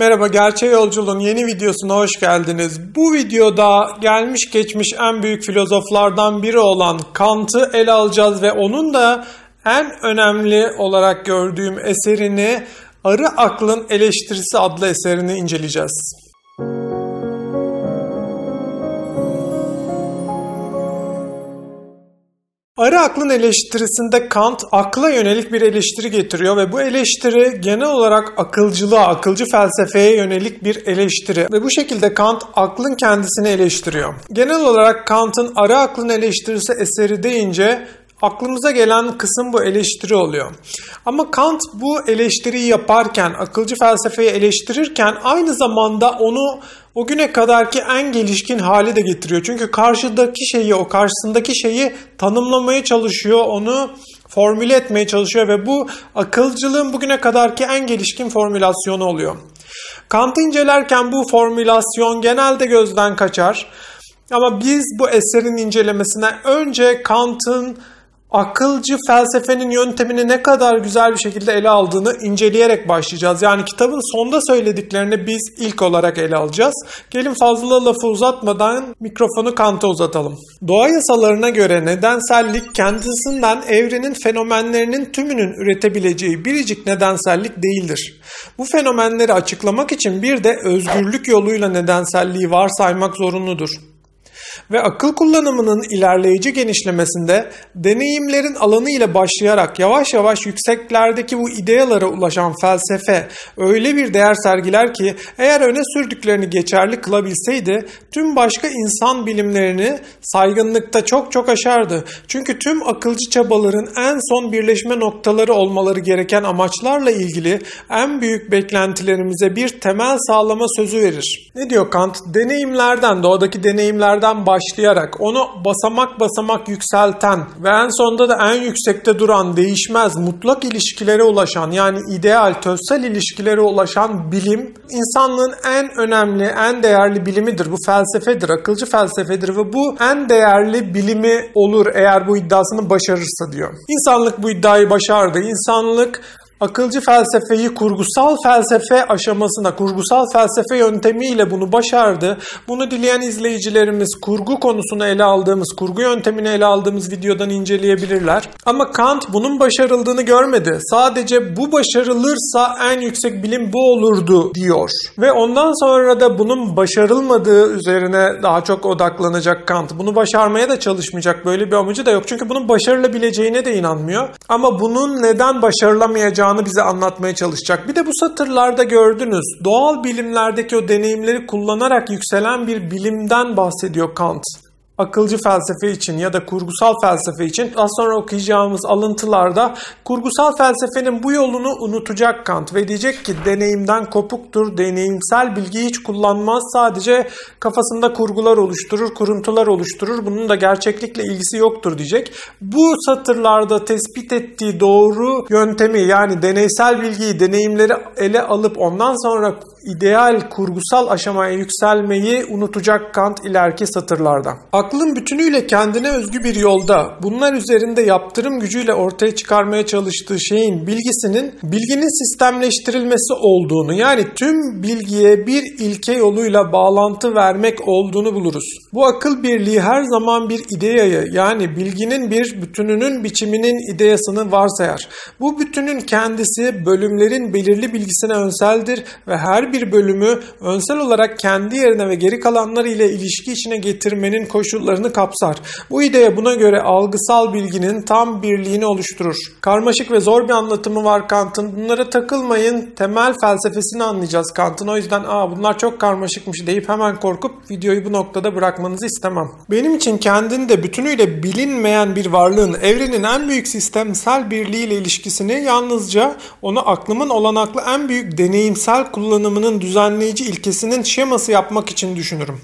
Merhaba, Gerçeğe Yolculuğun yeni videosuna hoş geldiniz. Bu videoda gelmiş geçmiş en büyük filozoflardan biri olan Kant'ı ele alacağız ve onun da en önemli olarak gördüğüm eserini Arı Aklın Eleştirisi adlı eserini inceleyeceğiz. Arı aklın eleştirisinde Kant akla yönelik bir eleştiri getiriyor ve bu eleştiri genel olarak akılcılığa, akılcı felsefeye yönelik bir eleştiri ve bu şekilde Kant aklın kendisini eleştiriyor. Genel olarak Kant'ın Arı aklın eleştirisi eseri deyince aklımıza gelen kısım bu eleştiri oluyor. Ama Kant bu eleştiriyi yaparken, akılcı felsefeyi eleştirirken aynı zamanda onu o güne kadarki en gelişkin hali de getiriyor. Çünkü karşıdaki şeyi, o karşısındaki şeyi tanımlamaya çalışıyor, onu formüle etmeye çalışıyor ve bu akılcılığın bugüne kadarki en gelişkin formülasyonu oluyor. Kant'ı incelerken bu formülasyon genelde gözden kaçar. Ama biz bu eserin incelemesine önce Kant'ın akılcı felsefenin yöntemini ne kadar güzel bir şekilde ele aldığını inceleyerek başlayacağız. Yani kitabın sonda söylediklerini biz ilk olarak ele alacağız. Gelin fazla lafı uzatmadan mikrofonu Kant'a uzatalım. Doğa yasalarına göre nedensellik kendisinden evrenin fenomenlerinin tümünün üretebileceği biricik nedensellik değildir. Bu fenomenleri açıklamak için bir de özgürlük yoluyla nedenselliği varsaymak zorunludur ve akıl kullanımının ilerleyici genişlemesinde deneyimlerin alanı ile başlayarak yavaş yavaş yükseklerdeki bu ideyalara ulaşan felsefe öyle bir değer sergiler ki eğer öne sürdüklerini geçerli kılabilseydi tüm başka insan bilimlerini saygınlıkta çok çok aşardı. Çünkü tüm akılcı çabaların en son birleşme noktaları olmaları gereken amaçlarla ilgili en büyük beklentilerimize bir temel sağlama sözü verir. Ne diyor Kant? Deneyimlerden, doğadaki deneyimlerden başlayarak onu basamak basamak yükselten ve en sonunda da en yüksekte duran, değişmez, mutlak ilişkilere ulaşan yani ideal, tözsel ilişkilere ulaşan bilim insanlığın en önemli, en değerli bilimidir. Bu felsefedir, akılcı felsefedir ve bu en değerli bilimi olur eğer bu iddiasını başarırsa diyor. İnsanlık bu iddiayı başardı. İnsanlık akılcı felsefeyi kurgusal felsefe aşamasına, kurgusal felsefe yöntemiyle bunu başardı. Bunu dileyen izleyicilerimiz kurgu konusunu ele aldığımız, kurgu yöntemini ele aldığımız videodan inceleyebilirler. Ama Kant bunun başarıldığını görmedi. Sadece bu başarılırsa en yüksek bilim bu olurdu diyor. Ve ondan sonra da bunun başarılmadığı üzerine daha çok odaklanacak Kant. Bunu başarmaya da çalışmayacak. Böyle bir amacı da yok. Çünkü bunun başarılabileceğine de inanmıyor. Ama bunun neden başarılamayacağını olacağını bize anlatmaya çalışacak. Bir de bu satırlarda gördünüz. Doğal bilimlerdeki o deneyimleri kullanarak yükselen bir bilimden bahsediyor Kant akılcı felsefe için ya da kurgusal felsefe için az sonra okuyacağımız alıntılarda kurgusal felsefenin bu yolunu unutacak Kant ve diyecek ki deneyimden kopuktur, deneyimsel bilgiyi hiç kullanmaz, sadece kafasında kurgular oluşturur, kuruntular oluşturur, bunun da gerçeklikle ilgisi yoktur diyecek. Bu satırlarda tespit ettiği doğru yöntemi yani deneysel bilgiyi, deneyimleri ele alıp ondan sonra ideal kurgusal aşamaya yükselmeyi unutacak Kant ileriki satırlarda. Aklın bütünüyle kendine özgü bir yolda bunlar üzerinde yaptırım gücüyle ortaya çıkarmaya çalıştığı şeyin bilgisinin bilginin sistemleştirilmesi olduğunu yani tüm bilgiye bir ilke yoluyla bağlantı vermek olduğunu buluruz. Bu akıl birliği her zaman bir ideyayı yani bilginin bir bütününün biçiminin ideyasını varsayar. Bu bütünün kendisi bölümlerin belirli bilgisine önseldir ve her bir bölümü önsel olarak kendi yerine ve geri kalanları ile ilişki içine getirmenin koşullarını kapsar. Bu ideye buna göre algısal bilginin tam birliğini oluşturur. Karmaşık ve zor bir anlatımı var Kant'ın. Bunlara takılmayın. Temel felsefesini anlayacağız Kant'ın. O yüzden aa bunlar çok karmaşıkmış deyip hemen korkup videoyu bu noktada bırakmanızı istemem. Benim için kendinde bütünüyle bilinmeyen bir varlığın evrenin en büyük sistemsel birliğiyle ilişkisini yalnızca onu aklımın olanaklı en büyük deneyimsel kullanımının düzenleyici ilkesinin şeması yapmak için düşünürüm.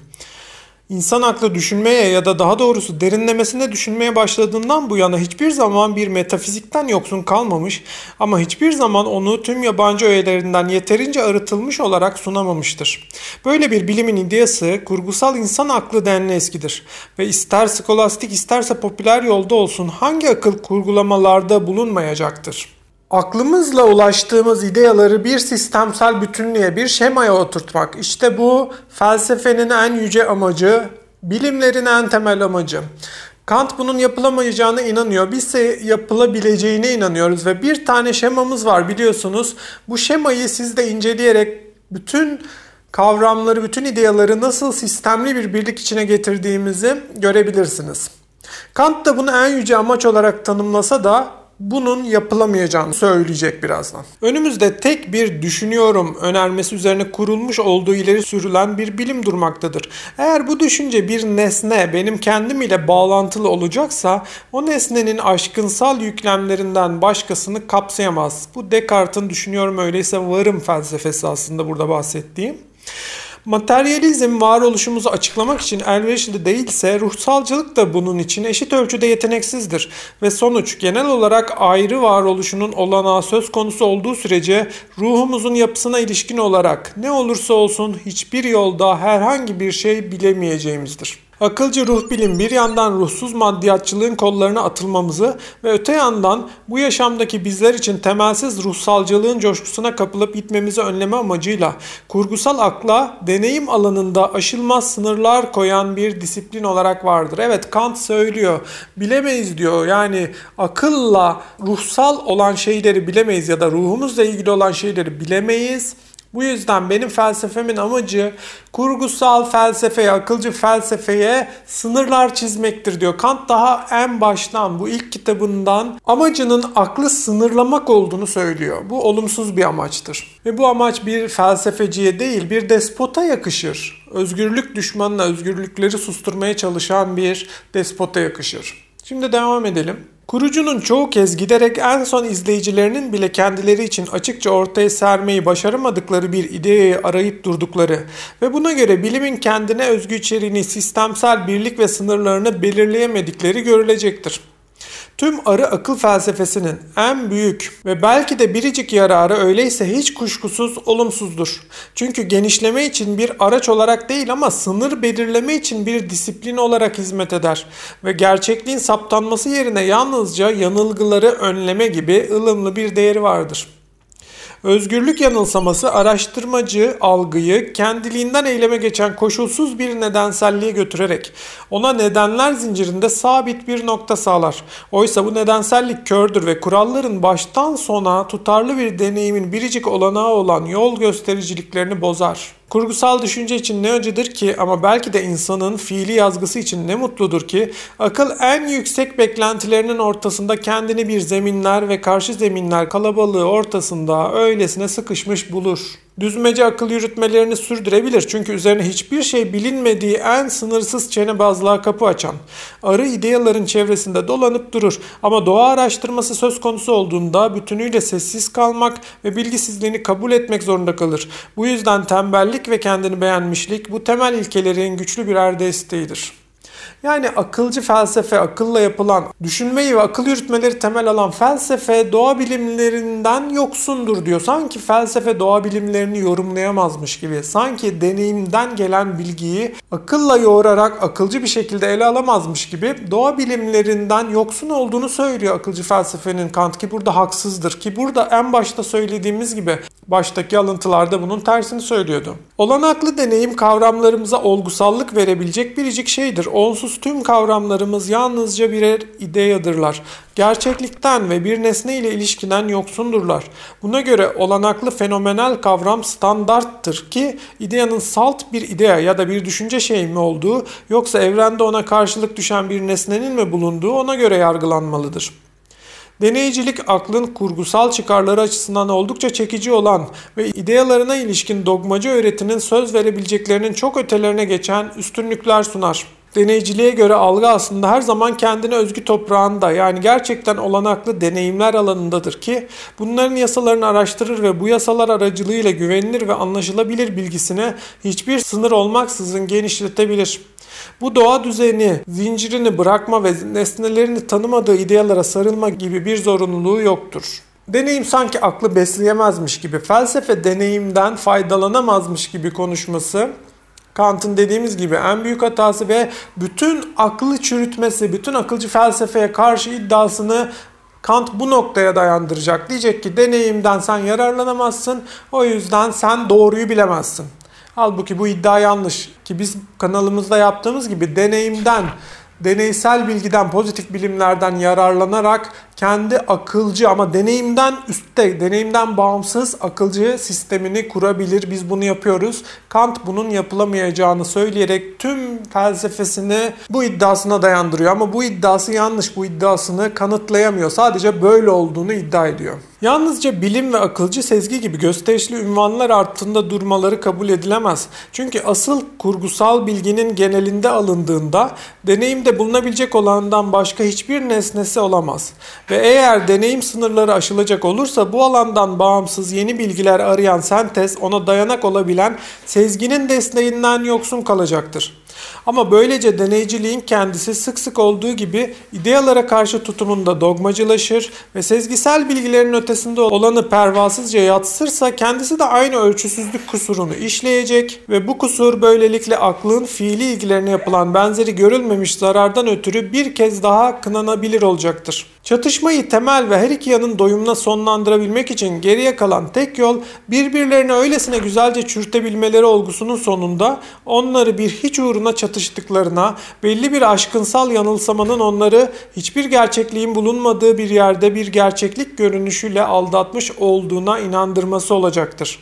İnsan aklı düşünmeye ya da daha doğrusu derinlemesine düşünmeye başladığından bu yana hiçbir zaman bir metafizikten yoksun kalmamış ama hiçbir zaman onu tüm yabancı öğelerinden yeterince arıtılmış olarak sunamamıştır. Böyle bir bilimin ideyası kurgusal insan aklı denli eskidir ve ister skolastik isterse popüler yolda olsun hangi akıl kurgulamalarda bulunmayacaktır. Aklımızla ulaştığımız ideyaları bir sistemsel bütünlüğe, bir şemaya oturtmak. İşte bu felsefenin en yüce amacı, bilimlerin en temel amacı. Kant bunun yapılamayacağına inanıyor. Biz ise yapılabileceğine inanıyoruz ve bir tane şemamız var biliyorsunuz. Bu şemayı siz de inceleyerek bütün kavramları, bütün ideyaları nasıl sistemli bir birlik içine getirdiğimizi görebilirsiniz. Kant da bunu en yüce amaç olarak tanımlasa da bunun yapılamayacağını söyleyecek birazdan. Önümüzde tek bir düşünüyorum önermesi üzerine kurulmuş olduğu ileri sürülen bir bilim durmaktadır. Eğer bu düşünce bir nesne benim kendim ile bağlantılı olacaksa o nesnenin aşkınsal yüklemlerinden başkasını kapsayamaz. Bu Descartes'in düşünüyorum öyleyse varım felsefesi aslında burada bahsettiğim. Materyalizm varoluşumuzu açıklamak için elverişli değilse ruhsalcılık da bunun için eşit ölçüde yeteneksizdir ve sonuç genel olarak ayrı varoluşunun olanağı söz konusu olduğu sürece ruhumuzun yapısına ilişkin olarak ne olursa olsun hiçbir yolda herhangi bir şey bilemeyeceğimizdir. Akılcı ruh bilim bir yandan ruhsuz maddiyatçılığın kollarına atılmamızı ve öte yandan bu yaşamdaki bizler için temelsiz ruhsalcılığın coşkusuna kapılıp gitmemizi önleme amacıyla kurgusal akla deneyim alanında aşılmaz sınırlar koyan bir disiplin olarak vardır. Evet Kant söylüyor bilemeyiz diyor yani akılla ruhsal olan şeyleri bilemeyiz ya da ruhumuzla ilgili olan şeyleri bilemeyiz. Bu yüzden benim felsefemin amacı kurgusal felsefeye, akılcı felsefeye sınırlar çizmektir diyor. Kant daha en baştan bu ilk kitabından amacının aklı sınırlamak olduğunu söylüyor. Bu olumsuz bir amaçtır. Ve bu amaç bir felsefeciye değil bir despota yakışır. Özgürlük düşmanına özgürlükleri susturmaya çalışan bir despota yakışır. Şimdi devam edelim. Kurucunun çoğu kez giderek en son izleyicilerinin bile kendileri için açıkça ortaya sermeyi başaramadıkları bir ideyi arayıp durdukları ve buna göre bilimin kendine özgü içeriğini sistemsel birlik ve sınırlarını belirleyemedikleri görülecektir. Tüm arı akıl felsefesinin en büyük ve belki de biricik yararı öyleyse hiç kuşkusuz olumsuzdur. Çünkü genişleme için bir araç olarak değil ama sınır belirleme için bir disiplin olarak hizmet eder ve gerçekliğin saptanması yerine yalnızca yanılgıları önleme gibi ılımlı bir değeri vardır. Özgürlük yanılsaması araştırmacı algıyı kendiliğinden eyleme geçen koşulsuz bir nedenselliğe götürerek ona nedenler zincirinde sabit bir nokta sağlar. Oysa bu nedensellik kördür ve kuralların baştan sona tutarlı bir deneyimin biricik olanağı olan yol göstericiliklerini bozar. Kurgusal düşünce için ne acıdır ki ama belki de insanın fiili yazgısı için ne mutludur ki akıl en yüksek beklentilerinin ortasında kendini bir zeminler ve karşı zeminler kalabalığı ortasında öylesine sıkışmış bulur. Düzmece akıl yürütmelerini sürdürebilir çünkü üzerine hiçbir şey bilinmediği en sınırsız çenebazlığa kapı açan, arı ideyaların çevresinde dolanıp durur ama doğa araştırması söz konusu olduğunda bütünüyle sessiz kalmak ve bilgisizliğini kabul etmek zorunda kalır. Bu yüzden tembellik ve kendini beğenmişlik bu temel ilkelerin güçlü birer desteğidir. Yani akılcı felsefe, akılla yapılan, düşünmeyi ve akıl yürütmeleri temel alan felsefe doğa bilimlerinden yoksundur diyor. Sanki felsefe doğa bilimlerini yorumlayamazmış gibi. Sanki deneyimden gelen bilgiyi akılla yoğurarak akılcı bir şekilde ele alamazmış gibi doğa bilimlerinden yoksun olduğunu söylüyor akılcı felsefenin Kant ki burada haksızdır. Ki burada en başta söylediğimiz gibi baştaki alıntılarda bunun tersini söylüyordu. Olanaklı deneyim kavramlarımıza olgusallık verebilecek biricik şeydir. Onsuz tüm kavramlarımız yalnızca birer ideyadırlar. Gerçeklikten ve bir nesne ile ilişkiden yoksundurlar. Buna göre olanaklı fenomenal kavram standarttır ki ideyanın salt bir idea ya da bir düşünce şey mi olduğu yoksa evrende ona karşılık düşen bir nesnenin mi bulunduğu ona göre yargılanmalıdır. Deneyicilik aklın kurgusal çıkarları açısından oldukça çekici olan ve ideyalarına ilişkin dogmacı öğretinin söz verebileceklerinin çok ötelerine geçen üstünlükler sunar. Deneyiciliğe göre algı aslında her zaman kendine özgü toprağında yani gerçekten olanaklı deneyimler alanındadır ki bunların yasalarını araştırır ve bu yasalar aracılığıyla güvenilir ve anlaşılabilir bilgisine hiçbir sınır olmaksızın genişletebilir. Bu doğa düzeni, zincirini bırakma ve nesnelerini tanımadığı idealara sarılma gibi bir zorunluluğu yoktur. Deneyim sanki aklı besleyemezmiş gibi, felsefe deneyimden faydalanamazmış gibi konuşması Kant'ın dediğimiz gibi en büyük hatası ve bütün aklı çürütmesi, bütün akılcı felsefeye karşı iddiasını Kant bu noktaya dayandıracak. Diyecek ki deneyimden sen yararlanamazsın. O yüzden sen doğruyu bilemezsin. Halbuki bu iddia yanlış. Ki biz kanalımızda yaptığımız gibi deneyimden deneysel bilgiden, pozitif bilimlerden yararlanarak kendi akılcı ama deneyimden üstte, deneyimden bağımsız akılcı sistemini kurabilir. Biz bunu yapıyoruz. Kant bunun yapılamayacağını söyleyerek tüm felsefesini bu iddiasına dayandırıyor. Ama bu iddiası yanlış. Bu iddiasını kanıtlayamıyor. Sadece böyle olduğunu iddia ediyor. Yalnızca bilim ve akılcı sezgi gibi gösterişli ünvanlar altında durmaları kabul edilemez. Çünkü asıl kurgusal bilginin genelinde alındığında deneyimde bulunabilecek olandan başka hiçbir nesnesi olamaz. Ve eğer deneyim sınırları aşılacak olursa bu alandan bağımsız yeni bilgiler arayan sentez ona dayanak olabilen sezginin desteğinden yoksun kalacaktır. Ama böylece deneyciliğin kendisi sık sık olduğu gibi ideyalara karşı tutumunda dogmacılaşır ve sezgisel bilgilerin ötesinde olanı pervasızca yatsırsa kendisi de aynı ölçüsüzlük kusurunu işleyecek ve bu kusur böylelikle aklın fiili ilgilerine yapılan benzeri görülmemiş zarardan ötürü bir kez daha kınanabilir olacaktır. Çatışmayı temel ve her iki yanın doyumuna sonlandırabilmek için geriye kalan tek yol birbirlerine öylesine güzelce çürütebilmeleri olgusunun sonunda onları bir hiç uğruna çatıştıklarına, belli bir aşkınsal yanılsamanın onları hiçbir gerçekliğin bulunmadığı bir yerde bir gerçeklik görünüşüyle aldatmış olduğuna inandırması olacaktır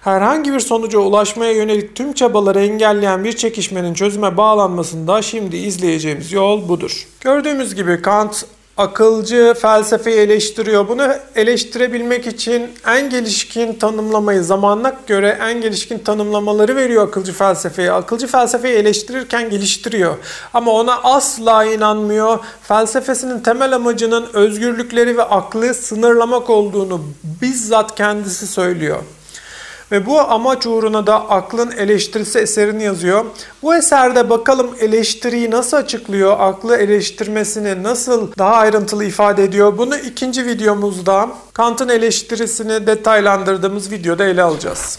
herhangi bir sonuca ulaşmaya yönelik tüm çabaları engelleyen bir çekişmenin çözüme bağlanmasında şimdi izleyeceğimiz yol budur. Gördüğümüz gibi Kant akılcı felsefeyi eleştiriyor. Bunu eleştirebilmek için en gelişkin tanımlamayı zamanına göre en gelişkin tanımlamaları veriyor akılcı felsefeye. Akılcı felsefeyi eleştirirken geliştiriyor. Ama ona asla inanmıyor. Felsefesinin temel amacının özgürlükleri ve aklı sınırlamak olduğunu bizzat kendisi söylüyor. Ve bu amaç uğruna da aklın eleştirisi eserini yazıyor. Bu eserde bakalım eleştiriyi nasıl açıklıyor, aklı eleştirmesini nasıl daha ayrıntılı ifade ediyor. Bunu ikinci videomuzda Kant'ın eleştirisini detaylandırdığımız videoda ele alacağız.